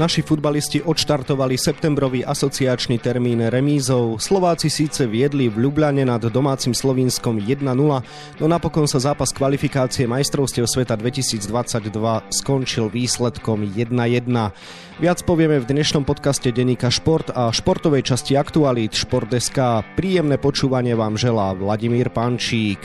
Naši futbalisti odštartovali septembrový asociačný termín remízov. Slováci síce viedli v Ljubljane nad domácim Slovinskom 1-0, no napokon sa zápas kvalifikácie majstrovstiev sveta 2022 skončil výsledkom 1-1. Viac povieme v dnešnom podcaste Denika Šport a športovej časti Aktualít Šport.sk. Príjemné počúvanie vám želá Vladimír Pančík.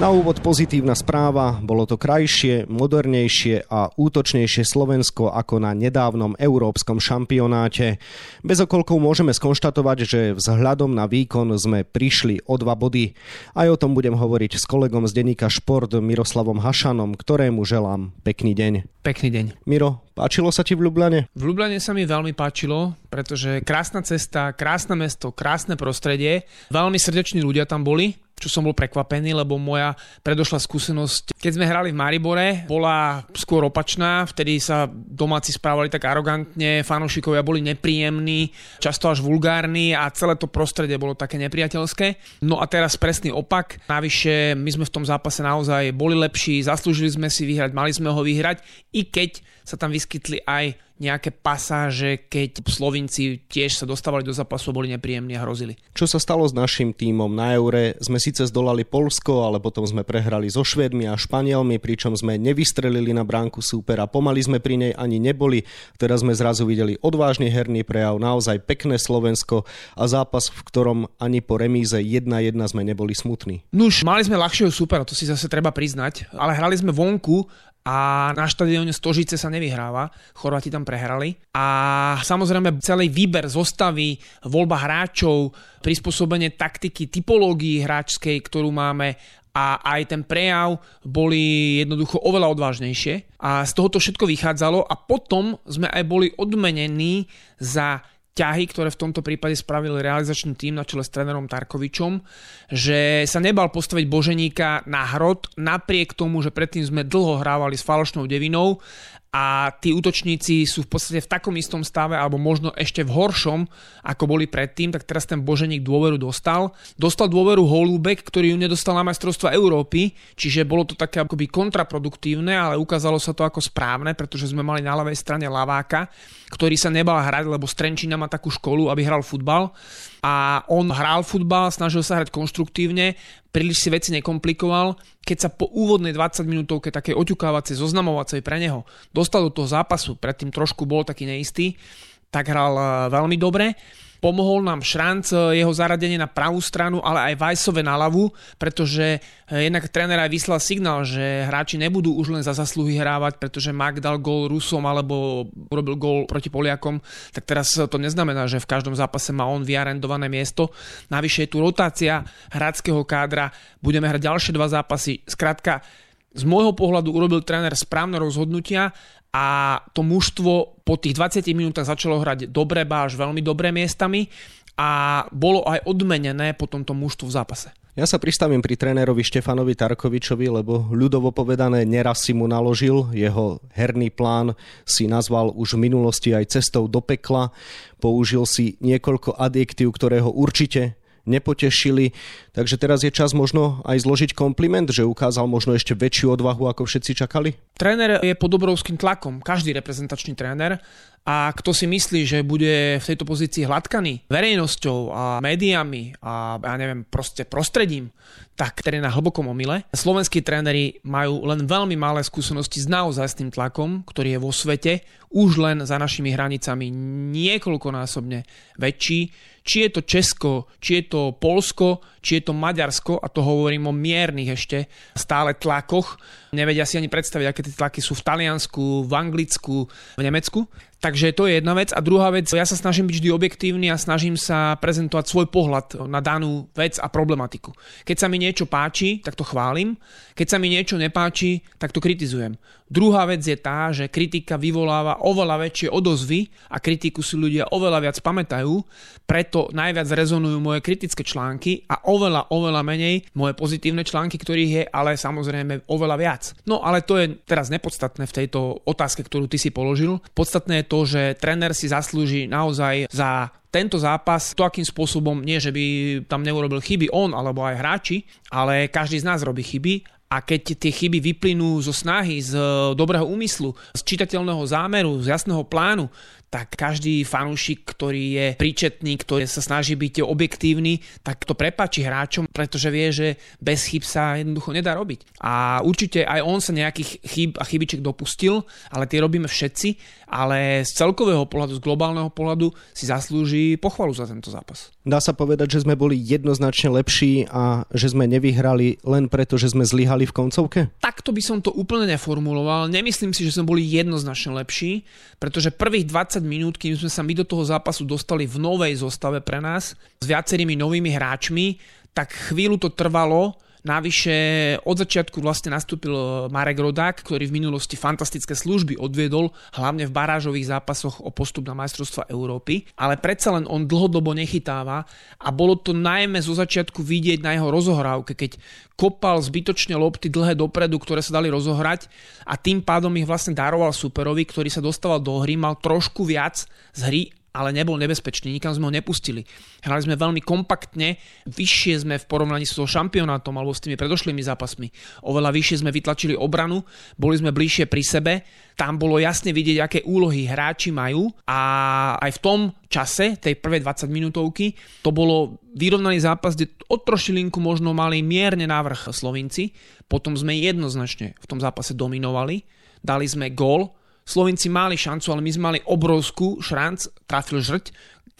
Na úvod pozitívna správa, bolo to krajšie, modernejšie a útočnejšie Slovensko ako na nedávnom európskom šampionáte. Bez okolkov môžeme skonštatovať, že vzhľadom na výkon sme prišli o dva body. Aj o tom budem hovoriť s kolegom z denníka Šport Miroslavom Hašanom, ktorému želám pekný deň. Pekný deň. Miro, páčilo sa ti v Ljubljane? V Ljubljane sa mi veľmi páčilo, pretože krásna cesta, krásne mesto, krásne prostredie, veľmi srdeční ľudia tam boli čo som bol prekvapený, lebo moja predošla skúsenosť, keď sme hrali v Maribore, bola skôr opačná, vtedy sa domáci správali tak arogantne, fanúšikovia boli nepríjemní, často až vulgárni a celé to prostredie bolo také nepriateľské. No a teraz presný opak, navyše my sme v tom zápase naozaj boli lepší, zaslúžili sme si vyhrať, mali sme ho vyhrať, i keď sa tam vyskytli aj nejaké pasáže, keď Slovinci tiež sa dostávali do zápasu, boli nepríjemní a hrozili. Čo sa stalo s našim tímom na Eure? Sme síce zdolali Polsko, ale potom sme prehrali so Švédmi a Španielmi, pričom sme nevystrelili na bránku súpera, pomaly sme pri nej ani neboli. Teraz sme zrazu videli odvážny herný prejav, naozaj pekné Slovensko a zápas, v ktorom ani po remíze 1-1 sme neboli smutní. Nuž, mali sme ľahšieho súpera, to si zase treba priznať, ale hrali sme vonku a na štadióne Stožice sa nevyhráva, Chorváti tam prehrali. A samozrejme celý výber zostavy, voľba hráčov, prispôsobenie taktiky, typológii hráčskej, ktorú máme a aj ten prejav boli jednoducho oveľa odvážnejšie. A z tohoto všetko vychádzalo a potom sme aj boli odmenení za ťahy, ktoré v tomto prípade spravil realizačný tým na čele s trénerom Tarkovičom, že sa nebal postaviť Boženíka na hrot, napriek tomu, že predtým sme dlho hrávali s falošnou devinou a tí útočníci sú v podstate v takom istom stave alebo možno ešte v horšom, ako boli predtým, tak teraz ten Boženík dôveru dostal. Dostal dôveru Holúbek, ktorý ju nedostal na majstrovstva Európy, čiže bolo to také akoby kontraproduktívne, ale ukázalo sa to ako správne, pretože sme mali na ľavej strane Laváka, ktorý sa nebal hrať, lebo Strenčina má takú školu, aby hral futbal a on hral futbal, snažil sa hrať konštruktívne, príliš si veci nekomplikoval. Keď sa po úvodnej 20 minútovke takej oťukávacej, zoznamovacej pre neho dostal do toho zápasu, predtým trošku bol taký neistý, tak hral eh, veľmi dobre. Pomohol nám Šranc, eh, jeho zaradenie na pravú stranu, ale aj Vajsove na ľavú, pretože eh, jednak tréner aj vyslal signál, že hráči nebudú už len za zasluhy hrávať, pretože Mak dal gól Rusom alebo urobil gól proti Poliakom, tak teraz to neznamená, že v každom zápase má on vyarendované miesto. Navyše je tu rotácia hráckého kádra, budeme hrať ďalšie dva zápasy. Skrátka, z môjho pohľadu urobil tréner správne rozhodnutia a to mužstvo po tých 20 minútach začalo hrať dobre, až veľmi dobré miestami. A bolo aj odmenené po tomto mužstvu v zápase. Ja sa pristavím pri trénerovi Štefanovi Tarkovičovi, lebo ľudovo povedané neraz si mu naložil, jeho herný plán si nazval už v minulosti aj cestou do pekla, použil si niekoľko adjektív, ktoré ho určite nepotešili. Takže teraz je čas možno aj zložiť kompliment, že ukázal možno ešte väčšiu odvahu, ako všetci čakali? Tréner je pod obrovským tlakom, každý reprezentačný tréner a kto si myslí, že bude v tejto pozícii hladkaný verejnosťou a médiami a ja neviem, proste prostredím, tak ktorý je na hlbokom omyle. Slovenskí tréneri majú len veľmi malé skúsenosti s naozaj s tým tlakom, ktorý je vo svete, už len za našimi hranicami niekoľkonásobne väčší. Či je to Česko, či je to Polsko, či je to Maďarsko, a to hovorím o miernych ešte stále tlakoch. Nevedia si ani predstaviť, aké tie tlaky sú v Taliansku, v Anglicku, v Nemecku. Takže to je jedna vec. A druhá vec, ja sa snažím byť vždy objektívny a snažím sa prezentovať svoj pohľad na danú vec a problematiku. Keď sa mi niečo páči, tak to chválim. Keď sa mi niečo nepáči, tak to kritizujem. Druhá vec je tá, že kritika vyvoláva oveľa väčšie odozvy a kritiku si ľudia oveľa viac pamätajú, preto najviac rezonujú moje kritické články a oveľa, oveľa menej moje pozitívne články, ktorých je ale samozrejme oveľa viac. No ale to je teraz nepodstatné v tejto otázke, ktorú ty si položil. Podstatné je to, že tréner si zaslúži naozaj za tento zápas to, akým spôsobom, nie že by tam neurobil chyby on alebo aj hráči, ale každý z nás robí chyby A keď tie chyby vyplynú zo snahy, z dobrého úmyslu, z čitateľného zámeru, z jasného plánu, tak každý fanúšik, ktorý je príčetný, ktorý sa snaží byť objektívny, tak to prepačí hráčom, pretože vie, že bez chyb sa jednoducho nedá robiť. A určite aj on sa nejakých chyb a chybiček dopustil, ale tie robíme všetci, ale z celkového pohľadu, z globálneho pohľadu si zaslúži pochvalu za tento zápas. Dá sa povedať, že sme boli jednoznačne lepší a že sme nevyhrali len preto, že sme zlyhali v koncovke? Takto by som to úplne neformuloval. Nemyslím si, že sme boli jednoznačne lepší, pretože prvých 20 20 minút, kým sme sa my do toho zápasu dostali v novej zostave pre nás s viacerými novými hráčmi, tak chvíľu to trvalo, Navyše od začiatku vlastne nastúpil e, Marek Rodák, ktorý v minulosti fantastické služby odviedol, hlavne v barážových zápasoch o postup na majstrovstva Európy, ale predsa len on dlhodobo nechytáva a bolo to najmä zo začiatku vidieť na jeho rozohrávke, keď kopal zbytočne lopty dlhé dopredu, ktoré sa dali rozohrať a tým pádom ich vlastne daroval superovi, ktorý sa dostával do hry, mal trošku viac z hry ale nebol nebezpečný, nikam sme ho nepustili. Hrali sme veľmi kompaktne, vyššie sme v porovnaní s šampionátom alebo s tými predošlými zápasmi. Oveľa vyššie sme vytlačili obranu, boli sme bližšie pri sebe, tam bolo jasne vidieť, aké úlohy hráči majú a aj v tom čase, tej prvej 20 minútovky, to bolo vyrovnaný zápas, kde od trošilinku možno mali mierne návrh Slovinci, potom sme jednoznačne v tom zápase dominovali, dali sme gól, Slovenci mali šancu, ale my sme mali obrovskú šanc, trafil žrť,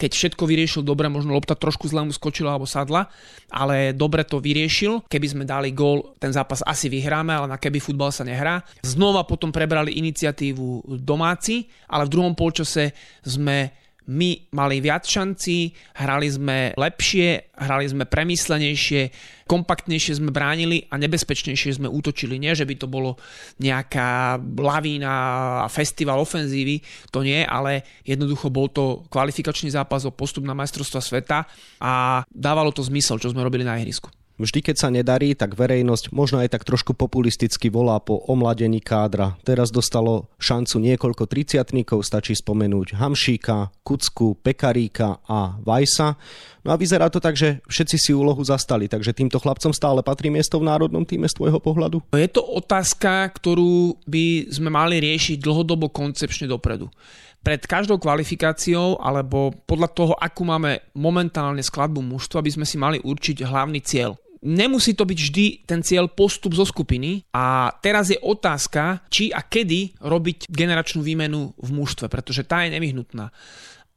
keď všetko vyriešil dobre, možno lopta trošku zle mu skočila alebo sadla, ale dobre to vyriešil. Keby sme dali gól, ten zápas asi vyhráme, ale na keby futbal sa nehrá. Znova potom prebrali iniciatívu domáci, ale v druhom polčase sme my mali viac šancí, hrali sme lepšie, hrali sme premyslenejšie, kompaktnejšie sme bránili a nebezpečnejšie sme útočili. Nie, že by to bolo nejaká lavína a festival ofenzívy, to nie, ale jednoducho bol to kvalifikačný zápas o postup na majstrovstva sveta a dávalo to zmysel, čo sme robili na ihrisku. Vždy, keď sa nedarí, tak verejnosť možno aj tak trošku populisticky volá po omladení kádra. Teraz dostalo šancu niekoľko triciatníkov, stačí spomenúť Hamšíka, Kucku, Pekaríka a Vajsa. No a vyzerá to tak, že všetci si úlohu zastali, takže týmto chlapcom stále patrí miesto v národnom týme z tvojho pohľadu? Je to otázka, ktorú by sme mali riešiť dlhodobo koncepčne dopredu pred každou kvalifikáciou alebo podľa toho, akú máme momentálne skladbu mužstva, by sme si mali určiť hlavný cieľ nemusí to byť vždy ten cieľ postup zo skupiny a teraz je otázka, či a kedy robiť generačnú výmenu v mužstve, pretože tá je nevyhnutná.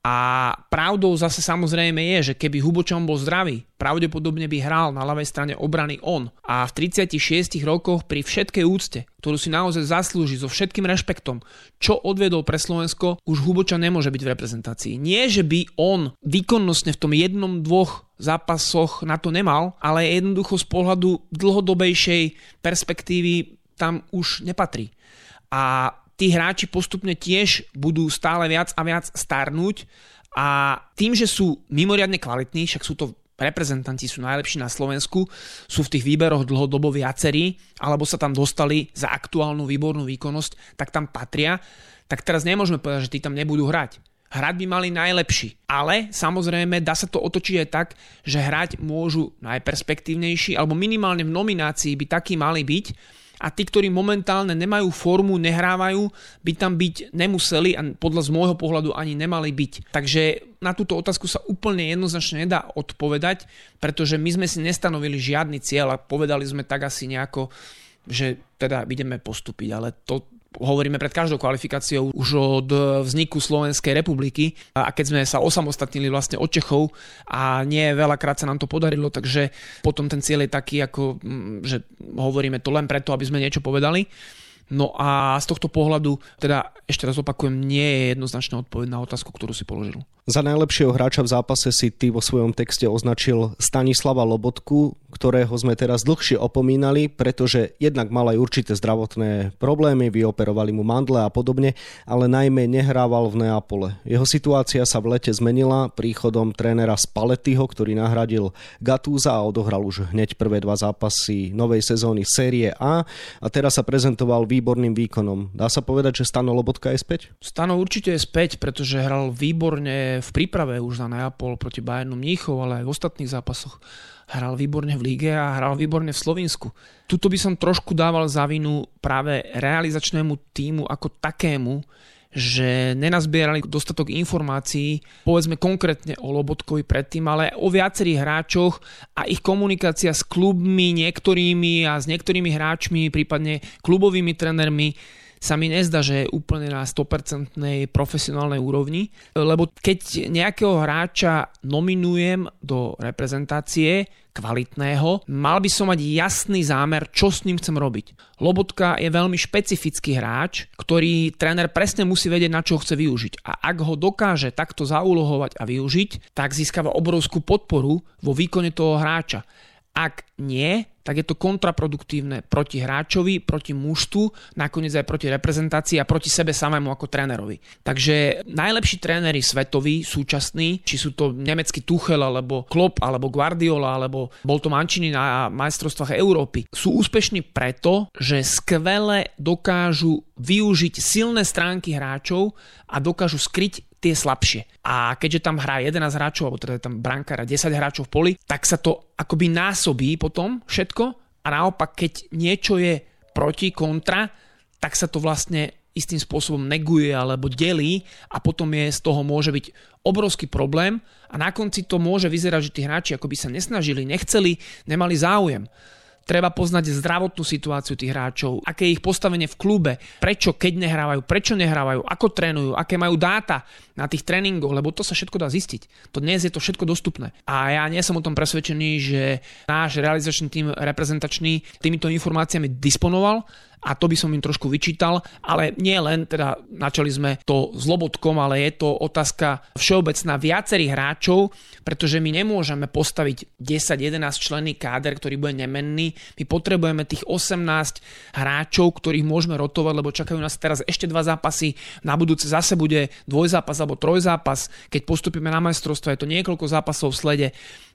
A pravdou zase samozrejme je, že keby Hubočan bol zdravý, pravdepodobne by hral na ľavej strane obrany on. A v 36 rokoch pri všetkej úcte, ktorú si naozaj zaslúži so všetkým rešpektom, čo odvedol pre Slovensko, už Hubočan nemôže byť v reprezentácii. Nie, že by on výkonnostne v tom jednom, dvoch zápasoch na to nemal, ale jednoducho z pohľadu dlhodobejšej perspektívy tam už nepatrí. A tí hráči postupne tiež budú stále viac a viac starnúť a tým, že sú mimoriadne kvalitní, však sú to reprezentanti sú najlepší na Slovensku, sú v tých výberoch dlhodobo viacerí, alebo sa tam dostali za aktuálnu výbornú výkonnosť, tak tam patria, tak teraz nemôžeme povedať, že tí tam nebudú hrať. Hrať by mali najlepší. Ale samozrejme dá sa to otočiť aj tak, že hrať môžu najperspektívnejší, alebo minimálne v nominácii by takí mali byť, a tí, ktorí momentálne nemajú formu, nehrávajú, by tam byť nemuseli a podľa z môjho pohľadu ani nemali byť. Takže na túto otázku sa úplne jednoznačne nedá odpovedať, pretože my sme si nestanovili žiadny cieľ a povedali sme tak asi nejako, že teda ideme postúpiť, ale to hovoríme pred každou kvalifikáciou už od vzniku Slovenskej republiky a keď sme sa osamostatnili vlastne od Čechov a nie veľakrát sa nám to podarilo, takže potom ten cieľ je taký, ako, mm, že hovoríme to len preto, aby sme niečo povedali. No a z tohto pohľadu, teda ešte raz opakujem, nie je jednoznačná odpoveď na otázku, ktorú si položil. Za najlepšieho hráča v zápase si ty vo svojom texte označil Stanislava Lobotku, ktorého sme teraz dlhšie opomínali, pretože jednak mal aj určité zdravotné problémy, vyoperovali mu mandle a podobne, ale najmä nehrával v Neapole. Jeho situácia sa v lete zmenila príchodom trénera Spallettiho, ktorý nahradil Gatúza a odohral už hneď prvé dva zápasy novej sezóny série A a teraz sa prezentoval výborným výkonom. Dá sa povedať, že Stano Lobotka je späť? Stano určite je späť, pretože hral výborne v príprave už za Neapol proti Bayernu Mníchov, ale aj v ostatných zápasoch hral výborne v líge a hral výborne v Slovensku. Tuto by som trošku dával za vinu práve realizačnému týmu ako takému, že nenazbierali dostatok informácií, povedzme konkrétne o Lobotkovi predtým, ale o viacerých hráčoch a ich komunikácia s klubmi niektorými a s niektorými hráčmi, prípadne klubovými trenermi sa mi nezdá, že je úplne na 100% profesionálnej úrovni, lebo keď nejakého hráča nominujem do reprezentácie kvalitného, mal by som mať jasný zámer, čo s ním chcem robiť. Lobotka je veľmi špecifický hráč, ktorý tréner presne musí vedieť, na čo ho chce využiť. A ak ho dokáže takto zaúlohovať a využiť, tak získava obrovskú podporu vo výkone toho hráča. Ak nie, tak je to kontraproduktívne proti hráčovi, proti mužstvu, nakoniec aj proti reprezentácii a proti sebe samému ako trénerovi. Takže najlepší tréneri svetoví, súčasní, či sú to nemecký Tuchel, alebo Klopp, alebo Guardiola, alebo bol to Mančiny na majstrovstvách Európy, sú úspešní preto, že skvele dokážu využiť silné stránky hráčov a dokážu skryť tie slabšie. A keďže tam hrá 11 hráčov, alebo teda tam brankára 10 hráčov v poli, tak sa to akoby násobí potom všetko a naopak, keď niečo je proti, kontra, tak sa to vlastne istým spôsobom neguje alebo delí a potom je z toho môže byť obrovský problém a na konci to môže vyzerať, že tí hráči akoby sa nesnažili, nechceli, nemali záujem. Treba poznať zdravotnú situáciu tých hráčov, aké je ich postavenie v klube, prečo keď nehrávajú, prečo nehrávajú, ako trénujú, aké majú dáta na tých tréningoch, lebo to sa všetko dá zistiť. To dnes je to všetko dostupné. A ja nie som o tom presvedčený, že náš realizačný tým reprezentačný týmito informáciami disponoval a to by som im trošku vyčítal, ale nie len, teda načali sme to s Lobotkom, ale je to otázka všeobecná viacerých hráčov, pretože my nemôžeme postaviť 10-11 členný káder, ktorý bude nemenný. My potrebujeme tých 18 hráčov, ktorých môžeme rotovať, lebo čakajú nás teraz ešte dva zápasy, na budúce zase bude dvojzápas alebo trojzápas, keď postupíme na majstrovstvo, je to niekoľko zápasov v slede,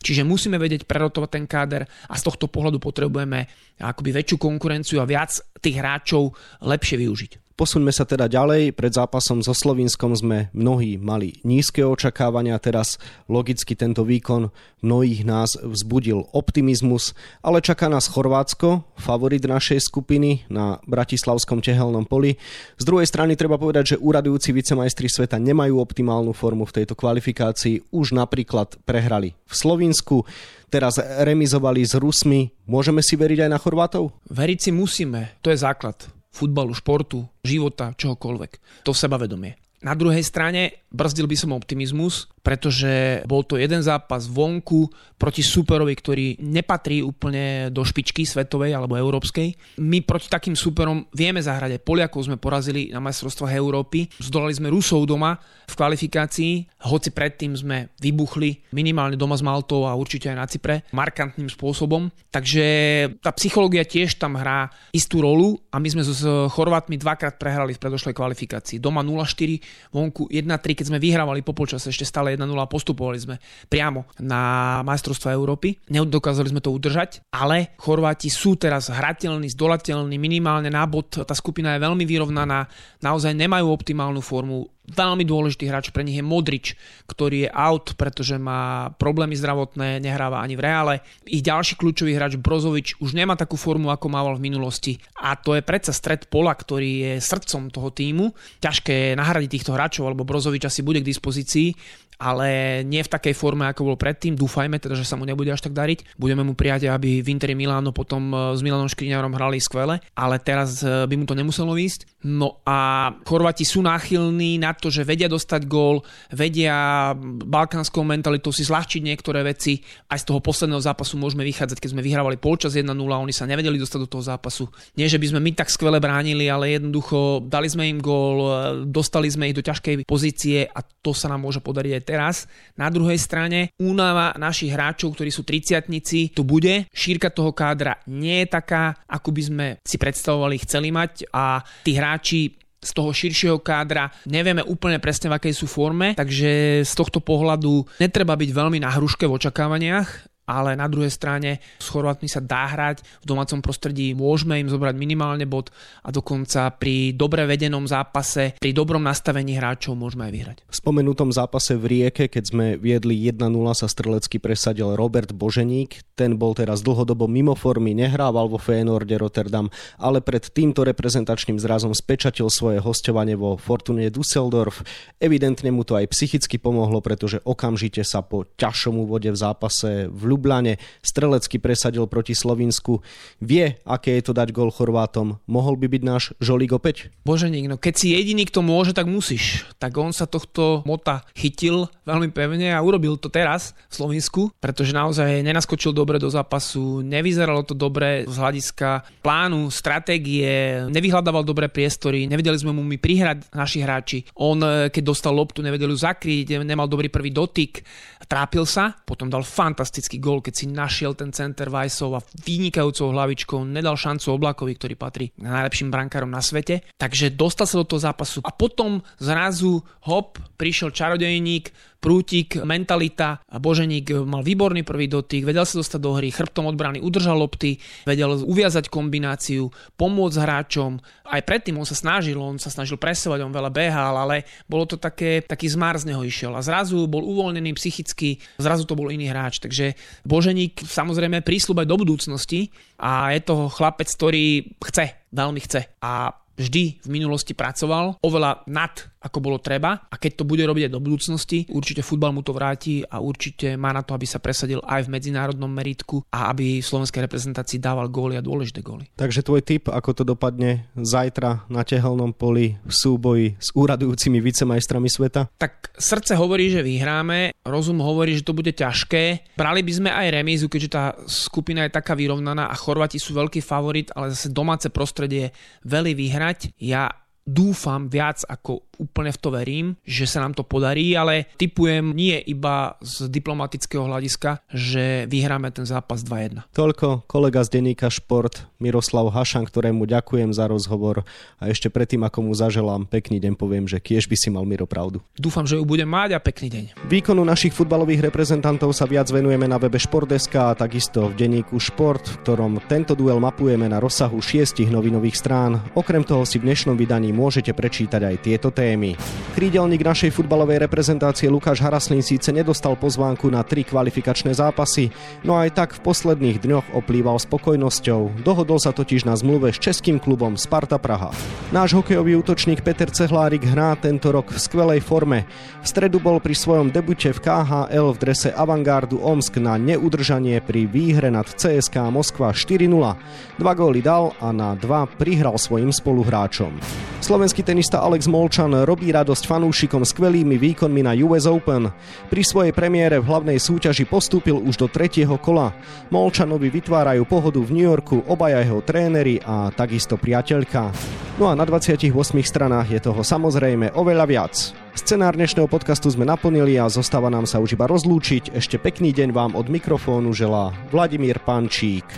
čiže musíme vedieť prerotovať ten káder a z tohto pohľadu potrebujeme akoby väčšiu konkurenciu a viac tých hráčov lepšie využiť. Posuňme sa teda ďalej. Pred zápasom so Slovinskom sme mnohí mali nízke očakávania, teraz logicky tento výkon mnohých nás vzbudil optimizmus, ale čaká nás Chorvátsko, favorit našej skupiny na Bratislavskom tehelnom poli. Z druhej strany treba povedať, že úradujúci vicemajstri sveta nemajú optimálnu formu v tejto kvalifikácii, už napríklad prehrali v Slovinsku teraz remizovali s Rusmi. Môžeme si veriť aj na Chorvátov? Veriť si musíme, to je základ futbalu, športu, života, čohokoľvek. To sebavedomie. Na druhej strane brzdil by som optimizmus, pretože bol to jeden zápas vonku proti superovi, ktorý nepatrí úplne do špičky svetovej alebo európskej. My proti takým superom vieme zahrať. Poliakov sme porazili na majstrovstvách Európy, zdolali sme Rusov doma v kvalifikácii, hoci predtým sme vybuchli minimálne doma s Maltou a určite aj na Cypre markantným spôsobom. Takže tá psychológia tiež tam hrá istú rolu a my sme s Chorvátmi dvakrát prehrali v predošlej kvalifikácii. Doma 0-4 vonku 1-3, keď sme vyhrávali po počase ešte stále 1-0 a postupovali sme priamo na majstrovstva Európy. Nedokázali sme to udržať, ale Chorváti sú teraz hrateľní, zdolateľní, minimálne na bod. Tá skupina je veľmi vyrovnaná, naozaj nemajú optimálnu formu, veľmi dôležitý hráč pre nich je Modrič, ktorý je out, pretože má problémy zdravotné, nehráva ani v reále. Ich ďalší kľúčový hráč Brozovič už nemá takú formu, ako mával v minulosti. A to je predsa stred pola, ktorý je srdcom toho týmu. Ťažké je nahradiť týchto hráčov, alebo Brozovič asi bude k dispozícii ale nie v takej forme, ako bol predtým. Dúfajme teda, že sa mu nebude až tak dariť. Budeme mu prijať, aby v Interi Miláno potom e, s Milanom Škriňarom hrali skvele, ale teraz e, by mu to nemuselo ísť. No a Chorvati sú náchylní na to, že vedia dostať gól, vedia balkánskou mentalitou si zľahčiť niektoré veci. Aj z toho posledného zápasu môžeme vychádzať, keď sme vyhrávali polčas 1-0, oni sa nevedeli dostať do toho zápasu. Nie, že by sme my tak skvele bránili, ale jednoducho dali sme im gól, e, dostali sme ich do ťažkej pozície a to sa nám môže podariť aj teraz. Na druhej strane únava našich hráčov, ktorí sú 30 tu bude. Šírka toho kádra nie je taká, ako by sme si predstavovali, chceli mať a tí hráči z toho širšieho kádra nevieme úplne presne v akej sú forme, takže z tohto pohľadu netreba byť veľmi na hruške v očakávaniach ale na druhej strane s Chorvátmi sa dá hrať, v domácom prostredí môžeme im zobrať minimálne bod a dokonca pri dobre vedenom zápase, pri dobrom nastavení hráčov môžeme aj vyhrať. V spomenutom zápase v Rieke, keď sme viedli 1-0, sa strelecky presadil Robert Boženík. Ten bol teraz dlhodobo mimo formy, nehrával vo Feyenoorde Rotterdam, ale pred týmto reprezentačným zrazom spečatil svoje hostovanie vo Fortune Düsseldorf. Evidentne mu to aj psychicky pomohlo, pretože okamžite sa po ťažšom úvode v zápase v Lublane strelecky presadil proti Slovinsku. Vie, aké je to dať gol Chorvátom. Mohol by byť náš Žolík opäť? Boženík, no keď si jediný, kto môže, tak musíš. Tak on sa tohto mota chytil veľmi pevne a urobil to teraz v Slovensku, pretože naozaj nenaskočil dobre do zápasu, nevyzeralo to dobre z hľadiska plánu, stratégie, nevyhľadával dobré priestory, nevedeli sme mu my prihrať naši hráči. On, e, keď dostal loptu, nevedeli ju zakryť, nemal dobrý prvý dotyk, trápil sa, potom dal fantastický gol, keď si našiel ten center Vajsov a vynikajúcou hlavičkou nedal šancu Oblakovi, ktorý patrí najlepším brankárom na svete. Takže dostal sa do toho zápasu a potom zrazu hop, prišiel čarodejník, prútik, mentalita Boženík mal výborný prvý dotyk, vedel sa dostať do hry, chrbtom od brany udržal lopty, vedel uviazať kombináciu, pomôcť hráčom. Aj predtým on sa snažil, on sa snažil presovať, on veľa behal, ale bolo to také, taký zmar z neho išiel a zrazu bol uvoľnený psychicky, zrazu to bol iný hráč. Takže Boženík samozrejme prísľub aj do budúcnosti a je to chlapec, ktorý chce, veľmi chce. A vždy v minulosti pracoval oveľa nad ako bolo treba a keď to bude robiť aj do budúcnosti, určite futbal mu to vráti a určite má na to, aby sa presadil aj v medzinárodnom meritku a aby v slovenskej reprezentácii dával góly a dôležité góly. Takže tvoj tip, ako to dopadne zajtra na tehelnom poli v súboji s úradujúcimi vicemajstrami sveta? Tak srdce hovorí, že vyhráme, rozum hovorí, že to bude ťažké. Brali by sme aj remízu, keďže tá skupina je taká vyrovnaná a Chorvati sú veľký favorit, ale zase domáce prostredie veľmi vyhrať. Ja dúfam viac ako úplne v to verím, že sa nám to podarí, ale typujem nie iba z diplomatického hľadiska, že vyhráme ten zápas 2-1. Toľko kolega z denníka Šport Miroslav Hašan, ktorému ďakujem za rozhovor a ešte predtým, ako mu zaželám pekný deň, poviem, že kiež by si mal Miro pravdu. Dúfam, že ju budem mať a pekný deň. Výkonu našich futbalových reprezentantov sa viac venujeme na webe Športdeska a takisto v denníku Šport, v ktorom tento duel mapujeme na rozsahu šiestich novinových strán. Okrem toho si v dnešnom vydaní môžete prečítať aj tieto témy. Krídelník našej futbalovej reprezentácie Lukáš Haraslín síce nedostal pozvánku na tri kvalifikačné zápasy, no aj tak v posledných dňoch oplýval spokojnosťou. Dohodol sa totiž na zmluve s českým klubom Sparta Praha. Náš hokejový útočník Peter Cehlárik hrá tento rok v skvelej forme. V stredu bol pri svojom debute v KHL v drese Avantgardu Omsk na neudržanie pri výhre nad CSK Moskva 4-0. Dva góly dal a na dva prihral svojim spoluhráčom. Slovenský tenista Alex Molčan robí radosť fanúšikom skvelými výkonmi na US Open. Pri svojej premiére v hlavnej súťaži postúpil už do tretieho kola. Molčanovi vytvárajú pohodu v New Yorku obaja jeho tréneri a takisto priateľka. No a na 28 stranách je toho samozrejme oveľa viac. Scenár dnešného podcastu sme naplnili a zostáva nám sa už iba rozlúčiť. Ešte pekný deň vám od mikrofónu želá Vladimír Pančík.